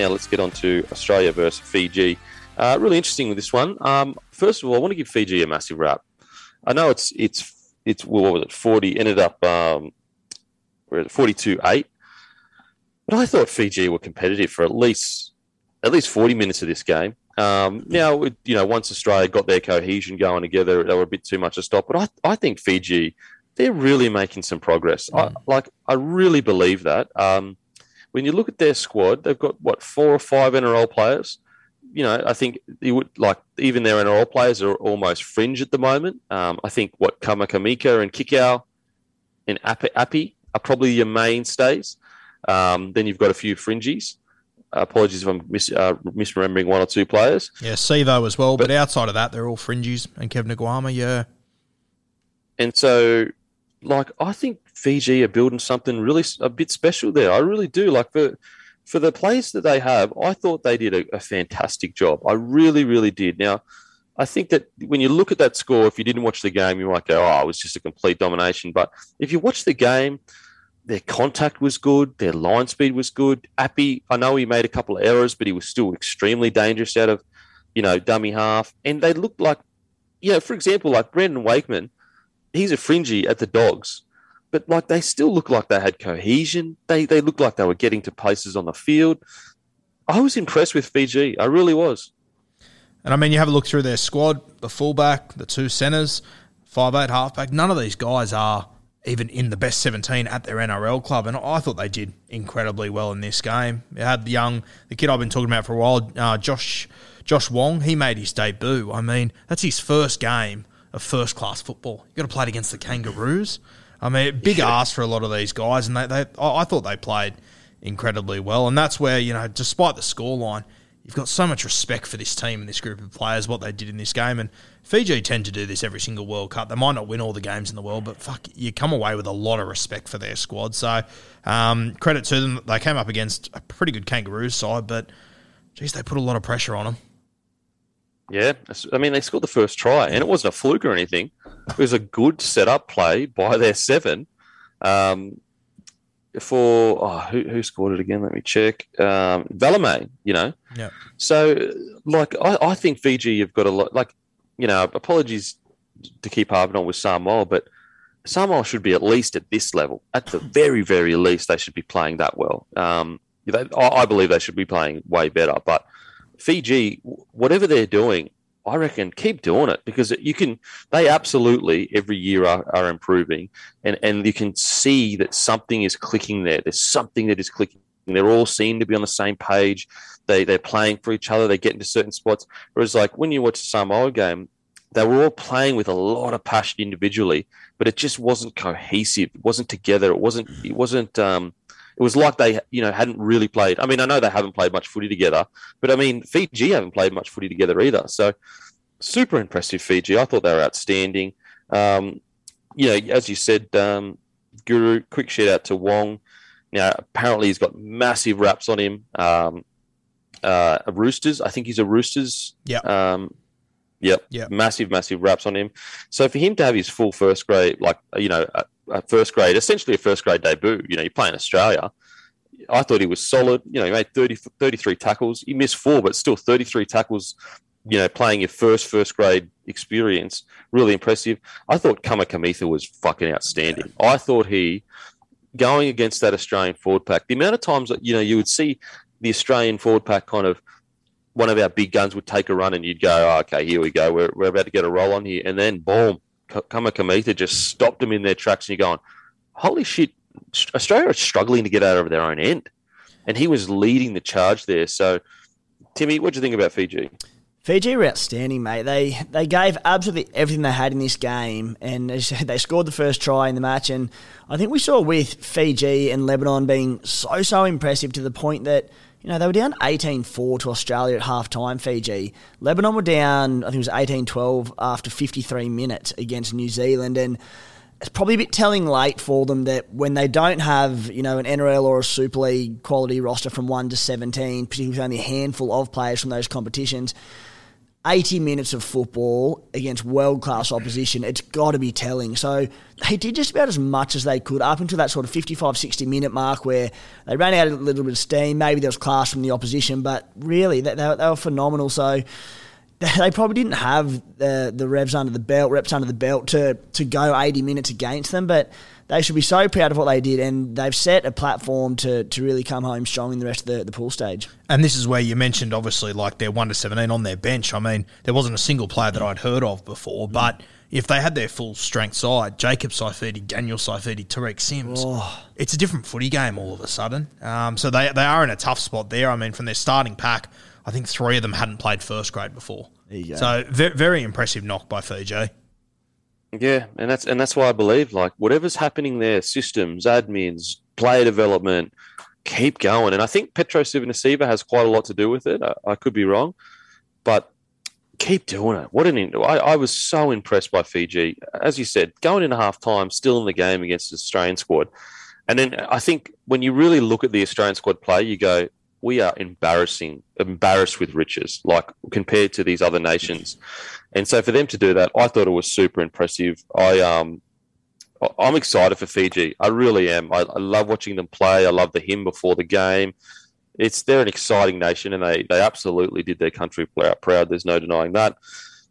now let's get on to Australia versus Fiji. Uh, really interesting with this one. Um, first of all, I want to give Fiji a massive rap. I know it's it's it's well, what was it? Forty ended up um, forty-two eight, but I thought Fiji were competitive for at least at least forty minutes of this game. Um, now, you know, once Australia got their cohesion going together, they were a bit too much to stop. But I, I think Fiji, they're really making some progress. I, like, I really believe that. Um, when you look at their squad, they've got what four or five NRL players. You know, I think you would like even their NRL players are almost fringe at the moment. Um, I think what Kamikamica and Kikau and Api are probably your mainstays. Um, then you've got a few fringies. apologies if I'm mis- uh, misremembering one or two players. Yeah, Sivo as well. But, outside of that, they're all fringes. And Kevin Naiqama, yeah. And so, like, I think Fiji are building something really a bit special there. I really do. Like for for the players that they have, I thought they did a, a fantastic job. I really, really did. Now, I think that when you look at that score, if you didn't watch the game, you might go, "Oh, it was just a complete domination." But if you watch the game, their contact was good, their line speed was good. Api, I know he made a couple of errors, but he was still extremely dangerous out of, you know, dummy half. And they looked like, you know, for example, like Brandon Wakeham, he's a fringy at the Dogs, but like they still look like they had cohesion. They they looked like they were getting to places on the field. I was impressed with Fiji. I really was. And I mean, you have a look through their squad, the fullback, the two centres, five eight halfback. None of these guys are even in the best 17 at their NRL club. And I thought they did incredibly well in this game. You had the young, the kid I've been talking about for a while, uh, Josh Josh Wong. He made his debut. I mean, that's his first game of first class football. You got to play it against the Kangaroos. I mean, big ask for a lot of these guys, and they, they I I thought they played incredibly well. And that's where you know, despite the scoreline, you've got so much respect for this team and this group of players, what they did in this game. And Fiji tend to do this every single World Cup. They might not win all the games in the world, but fuck, you come away with a lot of respect for their squad. So um, credit to them. They came up against a pretty good Kangaroos side, but geez, they put a lot of pressure on them. Yeah, I mean they scored the first try, and it wasn't a fluke or anything. It was a good setup play by their seven. Um, for oh, who, who scored it again? Let me check. Um, Valemei, you know. Yeah. So, like, I, I think Fiji you've got a lot. Like, you know, apologies to keep harping on with Samoa, but Samoa should be at least at this level. At the very, very least, they should be playing that well. Um, they, I, I believe they should be playing way better. But Fiji, whatever they're doing, I reckon keep doing it because you can. They absolutely every year are, are improving, and and you can see that something is clicking there. There's something that is clicking. They're all seem to be on the same page. They they're playing for each other. They get into certain spots. Whereas like when you watch a Samoa game, they were all playing with a lot of passion individually, but it just wasn't cohesive. It wasn't together. It wasn't. It wasn't. Um, it was like they, you know, hadn't really played. I mean, I know they haven't played much footy together, but I mean, Fiji haven't played much footy together either. So, super impressive Fiji. I thought they were outstanding. Um, you know, as you said, um, Guru, quick shout out to Wong. Now, apparently, he's got massive raps on him. Um, uh, Roosters, I think he's a Roosters. Yeah. Um, yep. Yep. Massive, massive raps on him. So for him to have his full first grade, like you know, a, first grade, essentially a first grade debut. You know, you play in Australia. I thought he was solid. You know, he made 30, 33 tackles. He missed four, but still 33 tackles. You know, playing your first first grade experience, really impressive. I thought Kamikamica was fucking outstanding. I thought he going against that Australian forward pack. The amount of times that you know you would see the Australian forward pack kind of one of our big guns would take a run and you'd go, oh, okay, here we go. We're, we're about to get a roll on here. And then, boom, Kamikamica just stopped them in their tracks. And you're going, holy shit, Australia are struggling to get out of their own end. And he was leading the charge there. So, Timmy, what do you think about Fiji? Fiji were outstanding, mate. They they gave absolutely everything they had in this game, and they scored the first try in the match. And I think we saw with Fiji and Lebanon being so so impressive to the point that you know, they were down 18 4 to Australia at half time, Fiji. Lebanon were down, I think it was 18 12 after 53 minutes against New Zealand. And it's probably a bit telling late for them that when they don't have, you know, an NRL or a Super League quality roster from 1 to 17, particularly with only a handful of players from those competitions, 80 minutes of football against world class opposition, it's got to be telling. So they did just about as much as they could up until that sort of 55, 60 minute mark where they ran out a little bit of steam. Maybe there was class from the opposition, but really, they, they, they were phenomenal. So they probably didn't have the, the revs under the belt, reps under the belt to, to go 80 minutes against them, but they should be so proud of what they did, and they've set a platform to, to really come home strong in the rest of the, the pool stage. And this is where you mentioned, obviously, like their 1 to 17 on their bench. I mean, there wasn't a single player that I'd heard of before, but if they had their full strength side, Jacob Saifiti, Daniel Saifiti, Tariq Sims, oh. it's a different footy game all of a sudden. Um, so they, they are in a tough spot there. I mean, from their starting pack, I think three of them hadn't played first grade before. So very, very impressive knock by Fiji. Yeah, and that's and that's why I believe like whatever's happening there, systems, admins, player development, keep going. And I think Petero Civoniceva has quite a lot to do with it. I, I, could be wrong, but keep doing it. What an I, I was so impressed by Fiji. As you said, going into half time, still in the game against the Australian squad. And then I think when you really look at the Australian squad play, you go, we are embarrassing, embarrassed with riches, like compared to these other nations. And so for them to do that, I thought it was super impressive. I um, I'm excited for Fiji. I really am. I, I love watching them play. I love the hymn before the game. It's they're an exciting nation, and they they absolutely did their country proud. There's no denying that.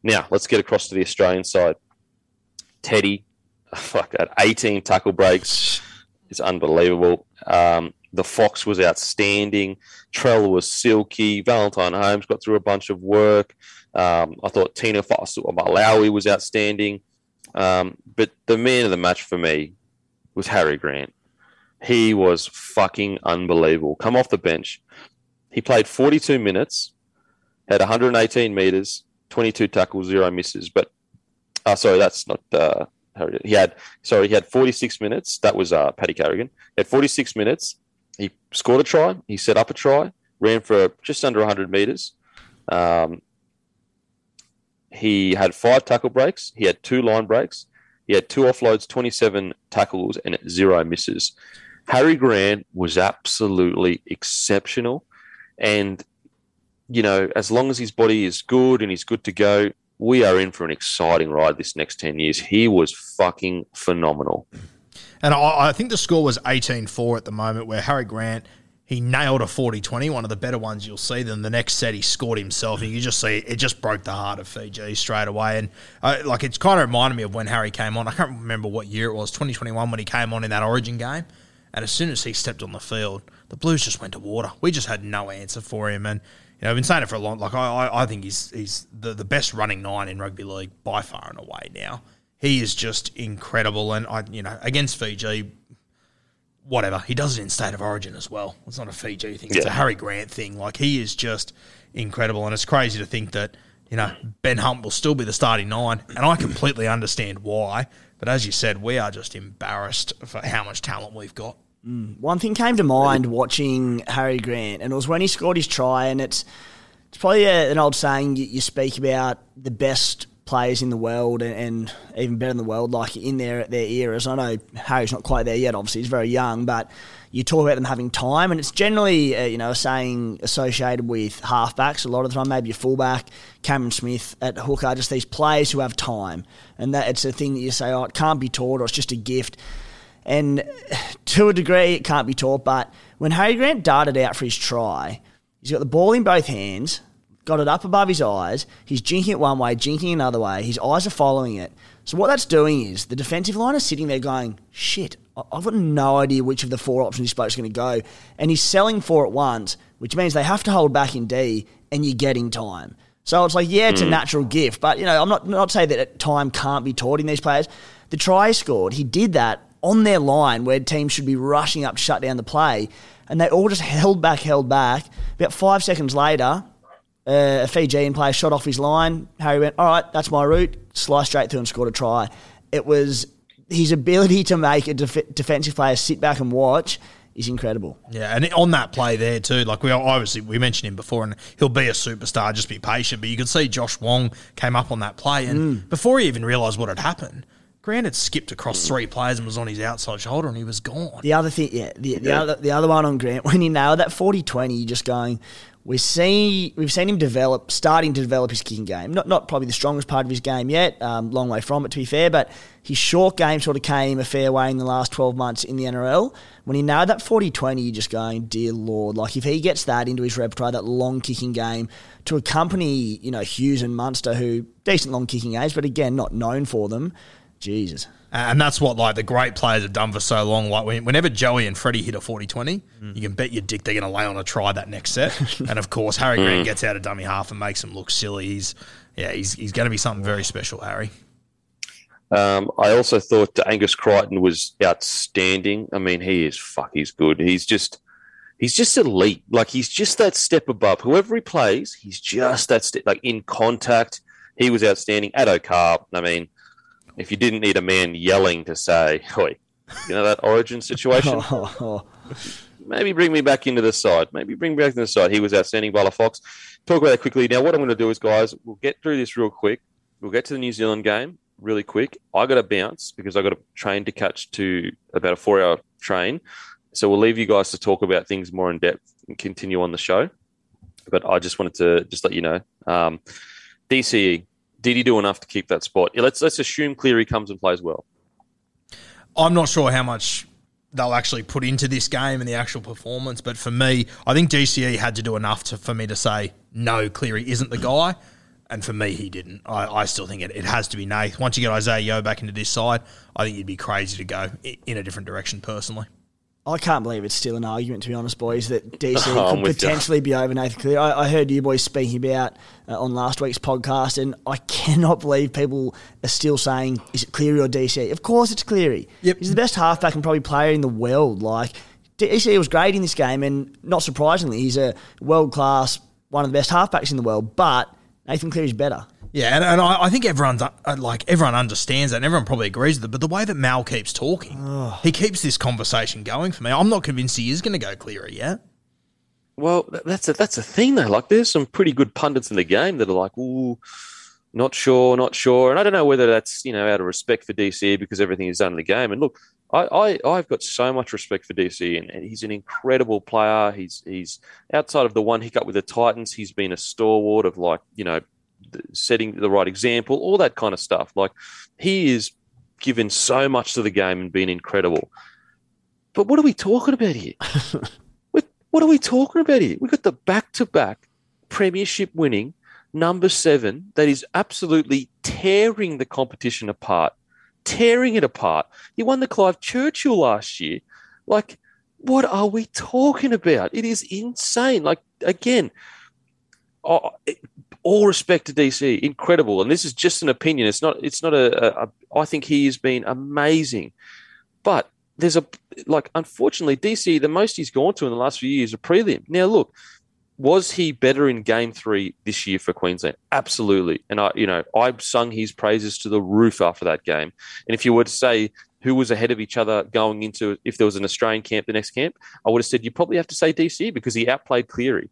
Now let's get across to the Australian side. Teddy, fuck that, 18 tackle breaks It's unbelievable. Um, the Fox was outstanding. Trell was silky. Valentine Holmes got through a bunch of work. Um, I thought Tina Malawi was outstanding. Um, but the man of the match for me was Harry Grant. He was fucking unbelievable. Come off the bench. He played 42 minutes, had 118 meters, 22 tackles, zero misses. But, uh, sorry, that's not. Uh, he had sorry, he had 46 minutes. That was uh, Paddy Carrigan. He had 46 minutes. He scored a try. He set up a try. Ran for just under 100 meters. Um, he had five tackle breaks. He had two line breaks. He had two offloads, 27 tackles, and zero misses. Harry Grant was absolutely exceptional. And, you know, as long as his body is good and he's good to go, we are in for an exciting ride this next 10 years. He was fucking phenomenal. And I, I think the score was 18 4 at the moment, where Harry Grant he nailed a 40-20, one of the better ones you'll see. Then the next set he scored himself, and you just see it just broke the heart of Fiji straight away. And uh, like it's kind of reminded me of when Harry came on. I can't remember what year it was, 2021, when he came on in that Origin game. And as soon as he stepped on the field, the Blues just went to water. We just had no answer for him, and you know I've been saying it for a long. Like I, I think he's he's the, the best running nine in rugby league by far and away now. He is just incredible, and I you know against Fiji whatever. He does it in state of origin as well. It's not a Fiji thing. It's yeah. a Harry Grant thing. Like he is just incredible, and it's crazy to think that you know Ben Hunt will still be the starting nine, and I completely understand why. But as you said, we are just embarrassed for how much talent we've got. Mm. One thing came to mind watching Harry Grant, and it was when he scored his try, and it's it's probably a, an old saying you, you speak about the best players in the world and, and even better in the world, like in their their eras. I know Harry's not quite there yet. Obviously, he's very young, but you talk about them having time, and it's generally uh, you know a saying associated with halfbacks. A lot of the time, maybe a fullback, Cameron Smith at hooker, just these players who have time, and that it's a thing that you say, oh, it can't be taught, or it's just a gift. And to a degree, it can't be taught. But when Harry Grant darted out for his try, he's got the ball in both hands, got it up above his eyes. He's jinking it one way, jinking another way. His eyes are following it. So what that's doing is the defensive line is sitting there going, "Shit, I've got no idea which of the four options this bloke's going to go," and he's selling four at once, which means they have to hold back in D, and you're getting time. So it's like, yeah, it's a hmm. natural gift, but you know, I'm not not saying that time can't be taught in these players. The try scored, he did that on their line where teams should be rushing up to shut down the play, and they all just held back, held back. About five seconds later, uh, a Fijian player shot off his line. Harry went, all right, that's my route, sliced straight through and scored a try. It was his ability to make a def- defensive player sit back and watch is incredible. Yeah, and on that play there too, like we obviously we mentioned him before, and he'll be a superstar. Just be patient. But you could see Josh Wong came up on that play, and before he even realised what had happened, Grant had skipped across three players and was on his outside shoulder, and he was gone. The other thing, yeah, the, the other the other one on Grant when he nailed that 40-20, you're just going. We see we've seen him develop, starting to develop his kicking game. Not not probably the strongest part of his game yet. Um, long way from it, to be fair. But his short game sort of came a fair way in the last 12 months in the NRL. When he nailed that 40-20, you're just going, dear lord. Like if he gets that into his repertoire, that long kicking game, to accompany you know Hughes and Munster, who decent long kicking games, but again not known for them. Jesus. And that's what like the great players have done for so long. Like when- whenever Joey and Freddie hit a 40-20, you can bet your dick they're going to lay on a try that next set. and of course, Harry Grant gets out of dummy half and makes him look silly. He's yeah, he's he's going to be something very special, Harry. Um, I also thought Angus Crichton was outstanding. I mean, he is fuck. He's good. He's just he's just elite. Like he's just that step above. Whoever he plays, he's just that step. Like in contact, he was outstanding. At Carr. I mean, if you didn't need a man yelling to say, "Oi," you know that Origin situation. Maybe bring me back into the side. Maybe bring me back into the side. He was outstanding, Bala Fox. Talk about that quickly. Now, what I'm going to do is, guys, we'll get through this real quick. We'll get to the New Zealand game really quick. I got to bounce because I got a train to catch to about a four hour train. So we'll leave you guys to talk about things more in depth and continue on the show. But I just wanted to just let you know, um, DCE, did he do enough to keep that spot? Let's let's assume Cleary comes and plays well. I'm not sure how much they'll actually put into this game and the actual performance, but for me, I think DCE had to do enough to, for me to say, no, Cleary isn't the guy. And for me, he didn't. I, I still think it, it has to be Nath. Once you get Isaah Yeo back into this side, I think you'd be crazy to go in a different direction personally. I can't believe it's still an argument, to be honest, boys, that DC Oh, could with you. potentially be over Nathan Cleary. I, I heard you boys speaking about uh, on last week's podcast, and I cannot believe people are still saying, is it Cleary or DC? Of course it's Cleary. Yep. He's the best halfback and probably player in the world. Like, DC was great in this game, and not surprisingly, he's a world class, one of the best halfbacks in the world, but Nathan Cleary's better. Yeah, and, and I, I think everyone's uh, like everyone understands that, and everyone probably agrees with it. But the way that Mal keeps talking, he keeps this conversation going for me. I'm not convinced he is going to go Cleary yet. Well, that's a that's a thing though. Like, there's some pretty good pundits in the game that are like, "Ooh, not sure, not sure," and I don't know whether that's you know out of respect for DC because everything is done in the game. And look, I, I I've got so much respect for DC, and, and he's an incredible player. He's he's outside of the one hiccup with the Titans, he's been a stalwart of like you know th- setting the right example, all that kind of stuff. Like, he is given so much to the game and been incredible. But what are we talking about here? What, what are we talking about here? We've got the back to back premiership winning number seven that is absolutely tearing the competition apart, tearing it apart. He won the Clive Churchill last year. Like, what are we talking about? It is insane. Like, again, oh, all respect to DC, incredible. And this is just an opinion. It's not. It's not a. a, a I think he has been amazing, but there's a like. Unfortunately, DC the most he's gone to in the last few years a prelim. Now, look, was he better in Game Three this year for Queensland? Absolutely. And I, you know, I sung his praises to the roof after that game. And if you were to say who was ahead of each other going into if there was an Australian camp, the next camp, I would have said you probably have to say DC because he outplayed Cleary.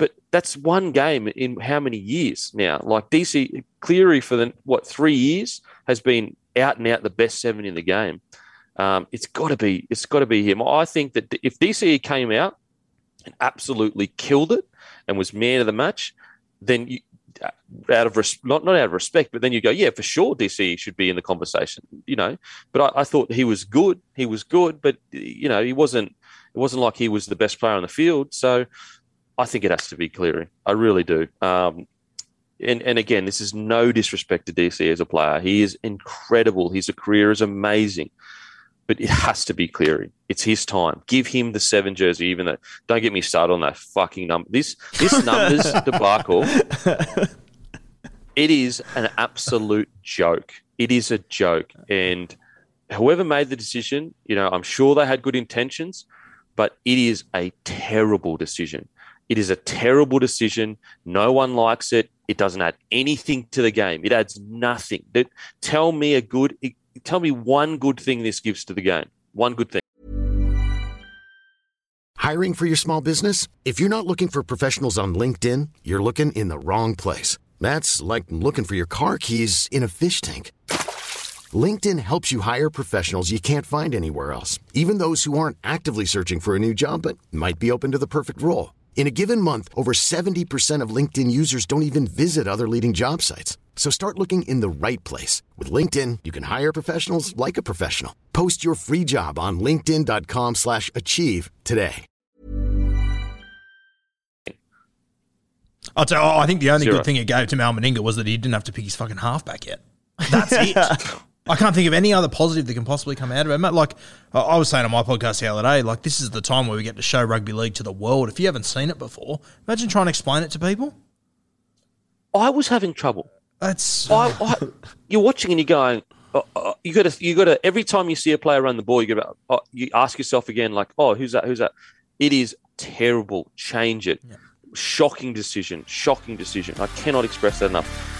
But that's one game in how many years now? Like DC Cleary for the what three years has been out and out the best seven in the game. Um, it's got to be it's got to be him. I think that if DCE came out and absolutely killed it and was man of the match, then you, out of res- not not out of respect, but then you go, yeah, for sure, DCE should be in the conversation, you know. But I, I thought he was good. He was good, but you know, he wasn't. It wasn't like he was the best player on the field. So I think it has to be Cleary. I really do. Um, and, and again, this is no disrespect to DC as a player. He is incredible. His career is amazing, but it has to be Cleary. It's his time. Give him the seven jersey. Even though, don't get me started on that fucking number. This this numbers debacle. It is an absolute joke. It is a joke, and whoever made the decision, you know, I'm sure they had good intentions, but it is a terrible decision. It is a terrible decision. No one likes it. It doesn't add anything to the game. It adds nothing. Tell me a good. Tell me one good thing this gives to the game. One good thing. Hiring for your small business? If you're not looking for professionals on LinkedIn, you're looking in the wrong place. That's like looking for your car keys in a fish tank. LinkedIn helps you hire professionals you can't find anywhere else, even those who aren't actively searching for a new job but might be open to the perfect role. In a given month, over 70% of LinkedIn users don't even visit other leading job sites. So start looking in the right place. With LinkedIn, you can hire professionals like a professional. Post your free job on linkedin.com slash achieve today. I'll tell you, I think the only Zero. good thing it gave to Mal Meninga was that he didn't have to pick his fucking halfback yet. That's it. I can't think of any other positive that can possibly come out of it. Matt, Like I- was saying on my podcast the other day, like this is the time where we get to show rugby league to the world. If you haven't seen it before, imagine trying to explain it to people. I was having trouble. That's I, I, you're watching and you're going. Oh, oh, you got to, you got to. Every time you see a player run the ball, you got oh, uh, you ask yourself again, like, oh, who's that? Who's that? It is terrible. Change it. Shocking decision. Shocking decision. I cannot express that enough.